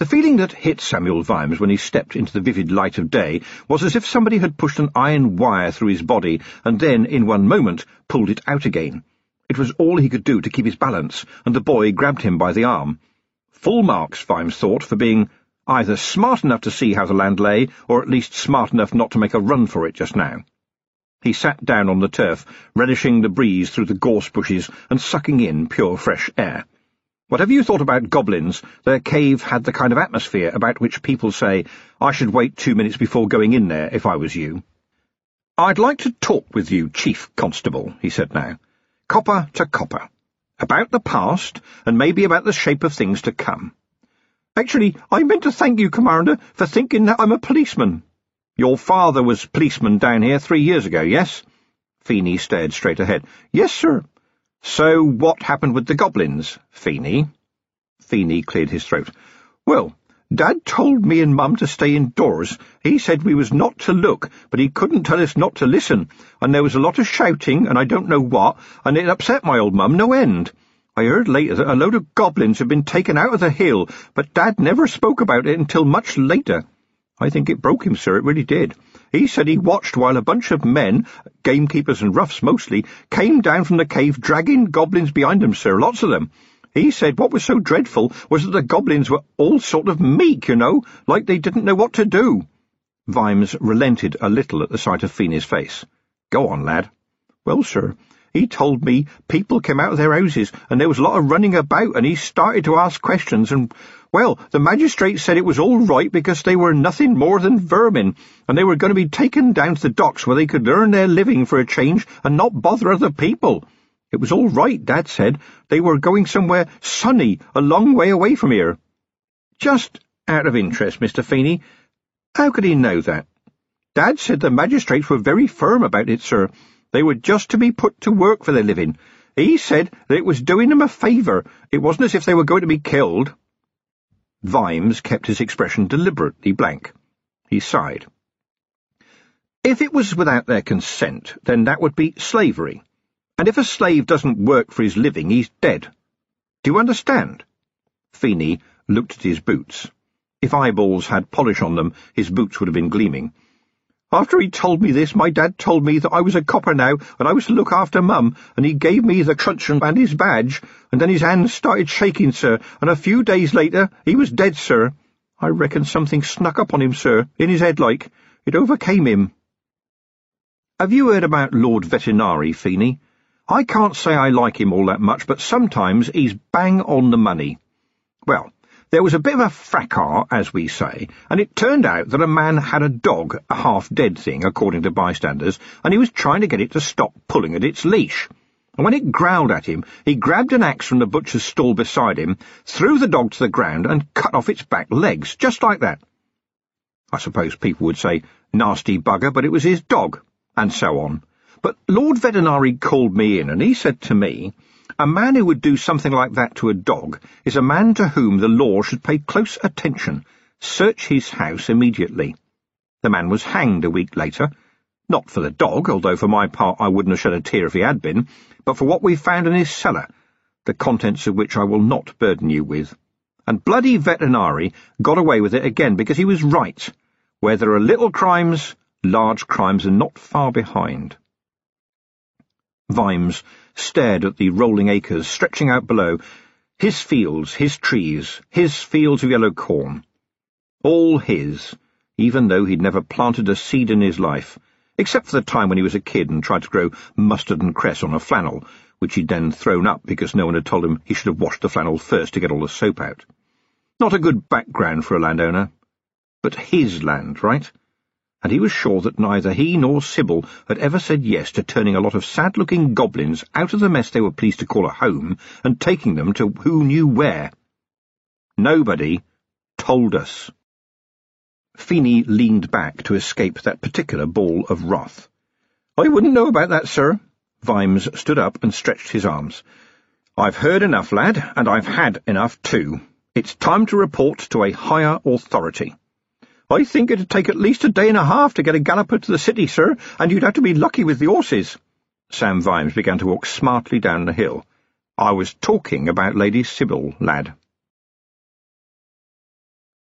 The feeling that hit Samuel Vimes when he stepped into the vivid light of day was as if somebody had pushed an iron wire through his body and then, in one moment, pulled it out again. It was all he could do to keep his balance, and the boy grabbed him by the arm. Full marks, Vimes thought, for being either smart enough to see how the land lay, or at least smart enough not to make a run for it just now. He sat down on the turf, relishing the breeze through the gorse bushes and sucking in pure fresh air. Whatever you thought about goblins, their cave had the kind of atmosphere about which people say, I should wait two minutes before going in there if I was you. I'd like to talk with you, Chief Constable, he said now. Copper to copper. About the past, and maybe about the shape of things to come. Actually, I meant to thank you, Commander, for thinking that I'm a policeman. Your father was policeman down here three years ago, yes? Feeney stared straight ahead. Yes, sir. So what happened with the goblins, Feeney? Feeney cleared his throat. Well, Dad told me and Mum to stay indoors. He said we was not to look, but he couldn't tell us not to listen, and there was a lot of shouting, and I don't know what, and it upset my old mum no end. I heard later that a load of goblins had been taken out of the hill, but Dad never spoke about it until much later. I think it broke him, sir, it really did. He said he watched while a bunch of men, gamekeepers and roughs mostly, came down from the cave dragging goblins behind them, sir, lots of them. He said what was so dreadful was that the goblins were all sort of meek, you know, like they didn't know what to do. Vimes relented a little at the sight of Feeney's face. Go on, lad. Well, sir, he told me people came out of their houses and there was a lot of running about and he started to ask questions and, well, the magistrate said it was all right because they were nothing more than vermin and they were going to be taken down to the docks where they could earn their living for a change and not bother other people. It was all right, Dad said. They were going somewhere sunny, a long way away from here. Just out of interest, Mr. Feeney, how could he know that? Dad said the magistrates were very firm about it, sir, they were just to be put to work for their living. He said that it was doing them a favour. It wasn't as if they were going to be killed. Vimes kept his expression deliberately blank. He sighed. If it was without their consent, then that would be slavery. And if a slave doesn't work for his living, he's dead. Do you understand? Feeney looked at his boots. If eyeballs had polish on them, his boots would have been gleaming. After he told me this, my dad told me that I was a copper now, and I was to look after Mum, and he gave me the truncheon and his badge, and then his hands started shaking, sir, and a few days later he was dead, sir. I reckon something snuck up on him, sir, in his head like. It overcame him. Have you heard about Lord Vetinari, Feeney? I can't say I like him all that much, but sometimes he's bang on the money. Well, there was a bit of a fracas, as we say, and it turned out that a man had a dog, a half-dead thing, according to bystanders, and he was trying to get it to stop pulling at its leash. And when it growled at him, he grabbed an axe from the butcher's stall beside him, threw the dog to the ground, and cut off its back legs, just like that. I suppose people would say, nasty bugger, but it was his dog, and so on. But Lord Vetinari called me in, and he said to me, a man who would do something like that to a dog is a man to whom the law should pay close attention. Search his house immediately. The man was hanged a week later. Not for the dog, although for my part I wouldn't have shed a tear if he had been, but for what we found in his cellar, the contents of which I will not burden you with. And bloody Vetinari got away with it again because he was right. Where there are little crimes, large crimes are not far behind. Vimes stared at the rolling acres stretching out below, his fields, his trees, his fields of yellow corn. All his, even though he'd never planted a seed in his life, except for the time when he was a kid and tried to grow mustard and cress on a flannel, which he'd then thrown up because no one had told him he should have washed the flannel first to get all the soap out. Not a good background for a landowner. But his land, right? And he was sure that neither he nor Sybil had ever said yes to turning a lot of sad-looking goblins out of the mess they were pleased to call a home and taking them to who knew where. Nobody told us. Feeney leaned back to escape that particular ball of wrath. I wouldn't know about that, sir. Vimes stood up and stretched his arms. I've heard enough, lad, and I've had enough, too. It's time to report to a higher authority. I think it'd take at least a day and a half to get a galloper to the city, sir, and you'd have to be lucky with the horses. Sam Vimes began to walk smartly down the hill. I was talking about Lady Sybil, lad.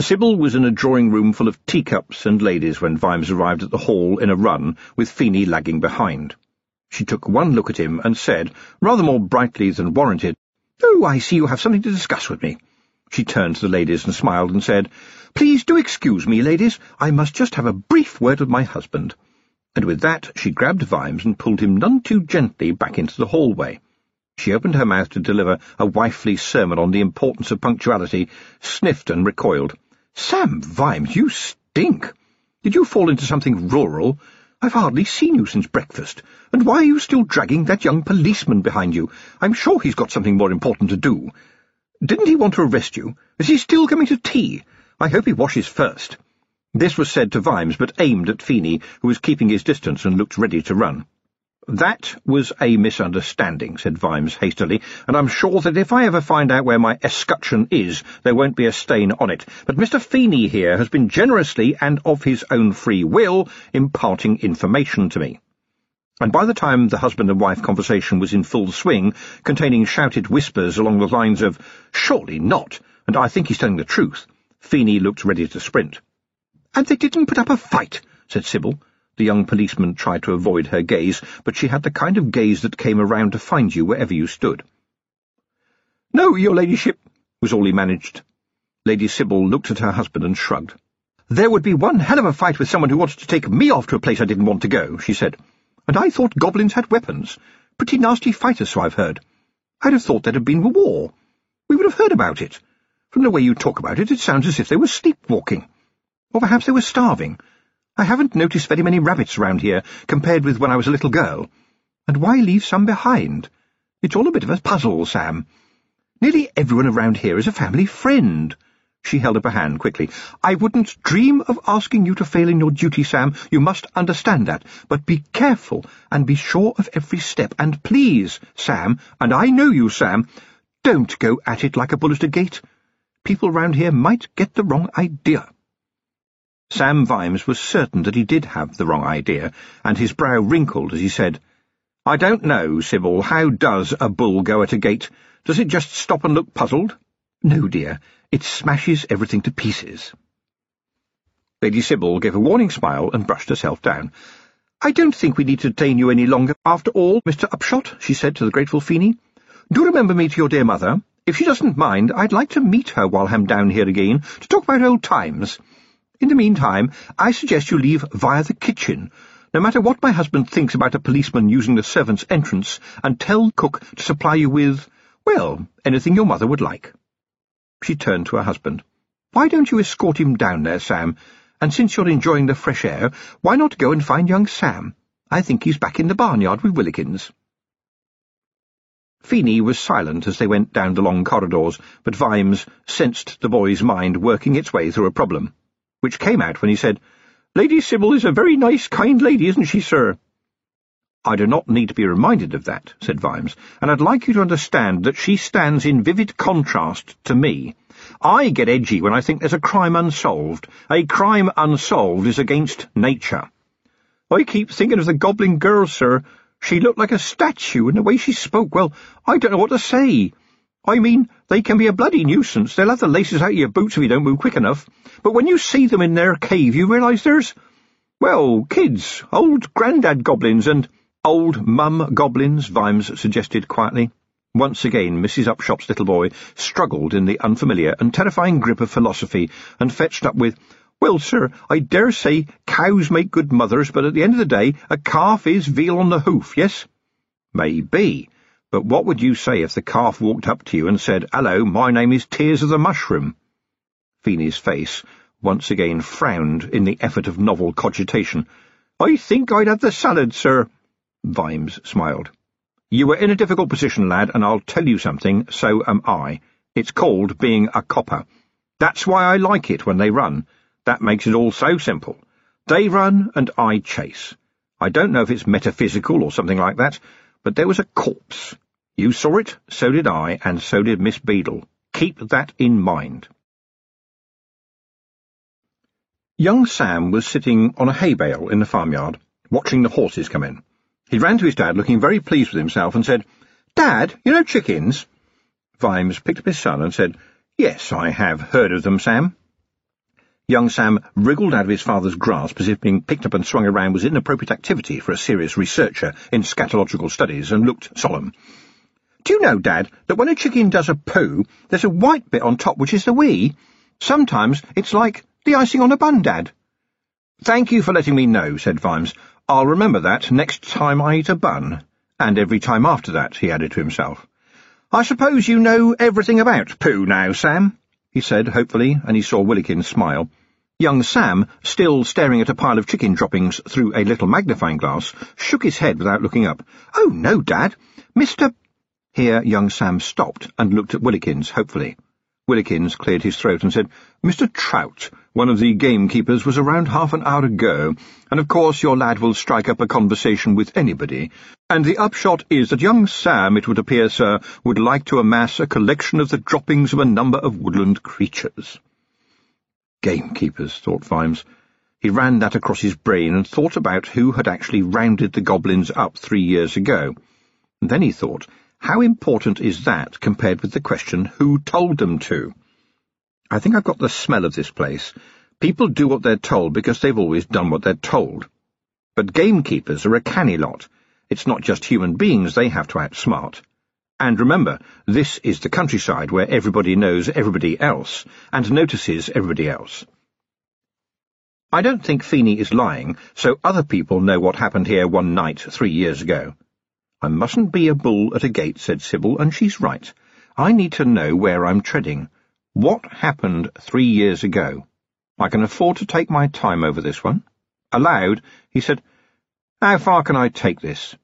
Sybil was in a drawing-room full of teacups and ladies when Vimes arrived at the hall in a run, with Feeney lagging behind. She took one look at him and said, rather more brightly than warranted, Oh, I see you have something to discuss with me. She turned to the ladies and smiled and said, Please do excuse me, ladies. I must just have a brief word with my husband. And with that she grabbed Vimes and pulled him none too gently back into the hallway. She opened her mouth to deliver a wifely sermon on the importance of punctuality, sniffed and recoiled. Sam Vimes, you stink! Did you fall into something rural? I've hardly seen you since breakfast. And why are you still dragging that young policeman behind you? I'm sure he's got something more important to do. Didn't he want to arrest you? Is he still coming to tea? I hope he washes first. This was said to Vimes, but aimed at Feeney, who was keeping his distance and looked ready to run. That was a misunderstanding, said Vimes hastily, and I'm sure that if I ever find out where my escutcheon is, there won't be a stain on it. But Mr. Feeney here has been generously and of his own free will imparting information to me. And by the time the husband and wife conversation was in full swing, containing shouted whispers along the lines of, Surely not, and I think he's telling the truth, Feeney looked ready to sprint. And they didn't put up a fight, said Sybil. The young policeman tried to avoid her gaze, but she had the kind of gaze that came around to find you wherever you stood. No, your ladyship, was all he managed. Lady Sybil looked at her husband and shrugged. There would be one hell of a fight with someone who wanted to take me off to a place I didn't want to go, she said. And I thought goblins had weapons. Pretty nasty fighters, so I've heard. I'd have thought there'd have been a war. We would have heard about it. From the way you talk about it, it sounds as if they were sleepwalking. Or perhaps they were starving. I haven't noticed very many rabbits round here, compared with when I was a little girl. And why leave some behind? It's all a bit of a puzzle, Sam. Nearly everyone around here is a family friend. She held up a hand quickly. I wouldn't dream of asking you to fail in your duty, Sam. You must understand that. But be careful, and be sure of every step. And please, Sam, and I know you, Sam, don't go at it like a bull at a gate. People round here might get the wrong idea. Sam Vimes was certain that he did have the wrong idea, and his brow wrinkled as he said, I don't know, Sybil, how does a bull go at a gate? Does it just stop and look puzzled? No, dear, it smashes everything to pieces. Lady Sybil gave a warning smile and brushed herself down. I don't think we need to detain you any longer, after all, Mr. Upshot, she said to the grateful Feeney. Do remember me to your dear mother. If she doesn't mind, I'd like to meet her while I'm down here again, to talk about old times. In the meantime, I suggest you leave via the kitchen, no matter what my husband thinks about a policeman using the servants' entrance, and tell cook to supply you with, well, anything your mother would like. She turned to her husband. Why don't you escort him down there, Sam? And since you're enjoying the fresh air, why not go and find young Sam? I think he's back in the barnyard with Willikins. Feeney was silent as they went down the long corridors, but Vimes sensed the boy's mind working its way through a problem which came out when he said, Lady Sybil is a very nice, kind lady, isn't she, sir? I do not need to be reminded of that, said Vimes, and I'd like you to understand that she stands in vivid contrast to me. I get edgy when I think there's a crime unsolved. A crime unsolved is against nature. I keep thinking of the goblin girl, sir. She looked like a statue, and the way she spoke, well, I don't know what to say. I mean, they can be a bloody nuisance. They'll have the laces out of your boots if you don't move quick enough. But when you see them in their cave, you realise there's, well, kids, old grandad goblins and old mum goblins, Vimes suggested quietly. Once again, Mrs. Upshot's little boy struggled in the unfamiliar and terrifying grip of philosophy and fetched up with, Well, sir, I dare say cows make good mothers, but at the end of the day, a calf is veal on the hoof, yes? Maybe. But what would you say if the calf walked up to you and said, Hello, my name is Tears of the Mushroom? Feeney's face once again frowned in the effort of novel cogitation. I think I'd have the salad, sir. Vimes smiled. You were in a difficult position, lad, and I'll tell you something, so am I. It's called being a copper. That's why I like it when they run. That makes it all so simple. They run and I chase. I don't know if it's metaphysical or something like that, but there was a corpse. You saw it, so did I, and so did Miss Beadle. Keep that in mind. Young Sam was sitting on a hay bale in the farmyard, watching the horses come in. He ran to his dad, looking very pleased with himself, and said, Dad, you know chickens? Vimes picked up his son and said, Yes, I have heard of them, Sam. Young Sam wriggled out of his father's grasp as if being picked up and swung around was inappropriate activity for a serious researcher in scatological studies, and looked solemn. Do you know, Dad, that when a chicken does a poo, there's a white bit on top which is the wee? Sometimes it's like the icing on a bun, Dad. Thank you for letting me know, said Vimes. I'll remember that next time I eat a bun. And every time after that, he added to himself. I suppose you know everything about poo now, Sam? he said hopefully, and he saw Willikins smile. Young Sam, still staring at a pile of chicken droppings through a little magnifying glass, shook his head without looking up. Oh, no, Dad. Mr. Here young Sam stopped and looked at Willikins hopefully. Willikins cleared his throat and said, Mr. Trout, one of the gamekeepers, was around half an hour ago, and of course your lad will strike up a conversation with anybody. And the upshot is that young Sam, it would appear, sir, would like to amass a collection of the droppings of a number of woodland creatures. Gamekeepers, thought Vimes. He ran that across his brain and thought about who had actually rounded the goblins up three years ago. And then he thought, how important is that compared with the question, who told them to? I think I've got the smell of this place. People do what they're told because they've always done what they're told. But gamekeepers are a canny lot. It's not just human beings they have to outsmart. And remember, this is the countryside where everybody knows everybody else, and notices everybody else. I don't think Feeney is lying, so other people know what happened here one night three years ago. I mustn't be a bull at a gate, said Sybil, and she's right. I need to know where I'm treading. What happened three years ago? I can afford to take my time over this one. Aloud, he said, How far can I take this?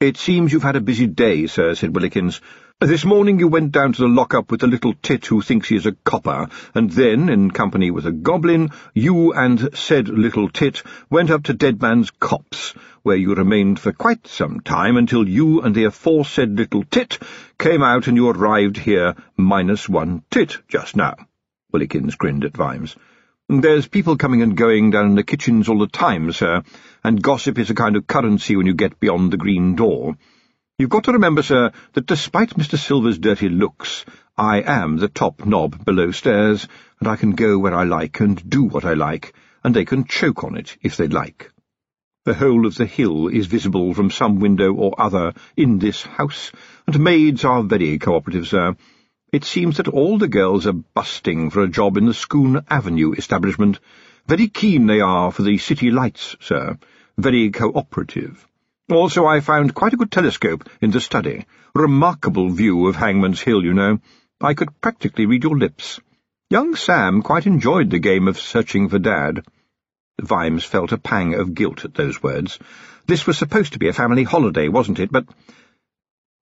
It seems you've had a busy day, sir, said Willikins. Uh, this morning you went down to the lock-up with the little tit who thinks he is a copper, and then, in company with a goblin, you and said little tit went up to Deadman's Copse, where you remained for quite some time until you and the aforesaid little tit came out and you arrived here minus one tit just now. Willikins grinned at Vimes. There's people coming and going down in the kitchens all the time, sir, and gossip is a kind of currency when you get beyond the green door. You've got to remember, sir, that despite Mr. Silver's dirty looks, I am the top knob below stairs, and I can go where I like and do what I like, and they can choke on it if they like. The whole of the hill is visible from some window or other in this house, and maids are very cooperative, sir. It seems that all the girls are busting for a job in the Scoone Avenue establishment. Very keen they are for the city lights, sir. Very cooperative. Also, I found quite a good telescope in the study. Remarkable view of Hangman's Hill, you know. I could practically read your lips. Young Sam quite enjoyed the game of searching for Dad. Vimes felt a pang of guilt at those words. This was supposed to be a family holiday, wasn't it? But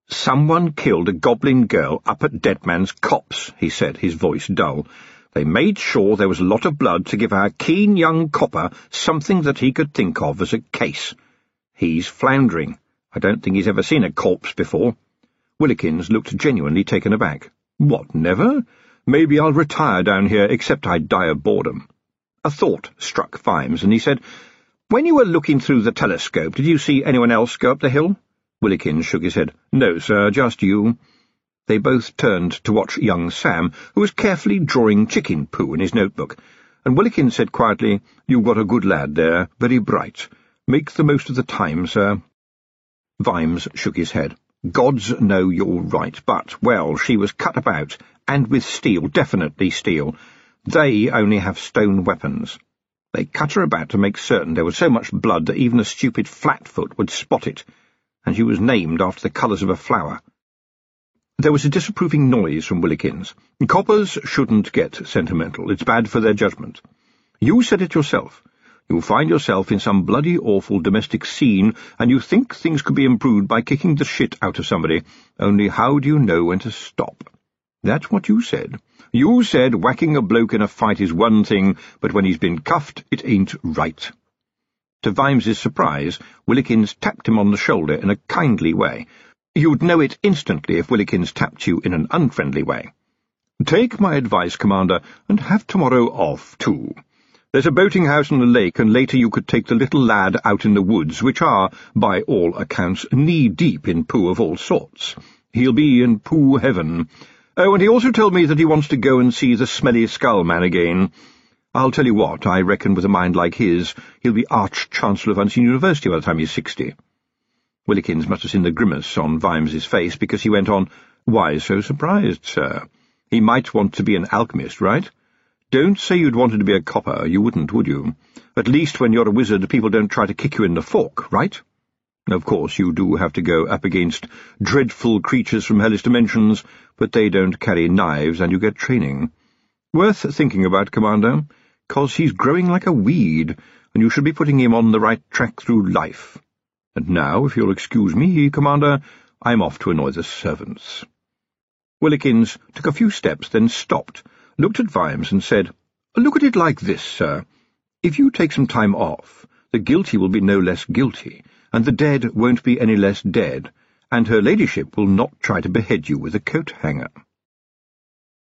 Someone killed a goblin girl up at Deadman's Copse, he said, his voice dull. They made sure there was a lot of blood to give our keen young copper something that he could think of as a case. He's floundering. I don't think he's ever seen a corpse before. Willikins looked genuinely taken aback. What, never? Maybe I'll retire down here, except I die of boredom. A thought struck Vimes, and he said, When you were looking through the telescope, did you see anyone else go up the hill? Willikins shook his head. No, sir, just you. They both turned to watch young Sam, who was carefully drawing chicken poo in his notebook, and Willikins said quietly, You've got a good lad there, very bright. Make the most of the time, sir. Vimes shook his head. Gods know you're right, but, well, she was cut about, and with steel, definitely steel. They only have stone weapons. They cut her about to make certain there was so much blood that even a stupid flatfoot would spot it and she was named after the colours of a flower. There was a disapproving noise from Willikins. Coppers shouldn't get sentimental. It's bad for their judgment. You said it yourself. You find yourself in some bloody awful domestic scene, and you think things could be improved by kicking the shit out of somebody, only how do you know when to stop? That's what you said. You said whacking a bloke in a fight is one thing, but when he's been cuffed, it ain't right. To Vimes's surprise, Willikins tapped him on the shoulder in a kindly way. You'd know it instantly if Willikins tapped you in an unfriendly way. Take my advice, Commander, and have tomorrow off, too. There's a boating house on the lake, and later you could take the little lad out in the woods, which are, by all accounts, knee-deep in poo of all sorts. He'll be in poo heaven. Oh, and he also told me that he wants to go and see the smelly skull man again. I'll tell you what, I reckon with a mind like his, he'll be Arch-Chancellor of Unseen University by the time he's sixty. Willikins must have seen the grimace on Vimes's face, because he went on, Why so surprised, sir? He might want to be an alchemist, right? Don't say you'd wanted to be a copper, you wouldn't, would you? At least when you're a wizard, people don't try to kick you in the fork, right? Of course, you do have to go up against dreadful creatures from hellish dimensions, but they don't carry knives, and you get training. Worth thinking about, Commander cause he's growing like a weed, and you should be putting him on the right track through life. And now, if you'll excuse me, Commander, I'm off to annoy the servants. Willikins took a few steps, then stopped, looked at Vimes, and said, Look at it like this, sir. If you take some time off, the guilty will be no less guilty, and the dead won't be any less dead, and her ladyship will not try to behead you with a coat hanger.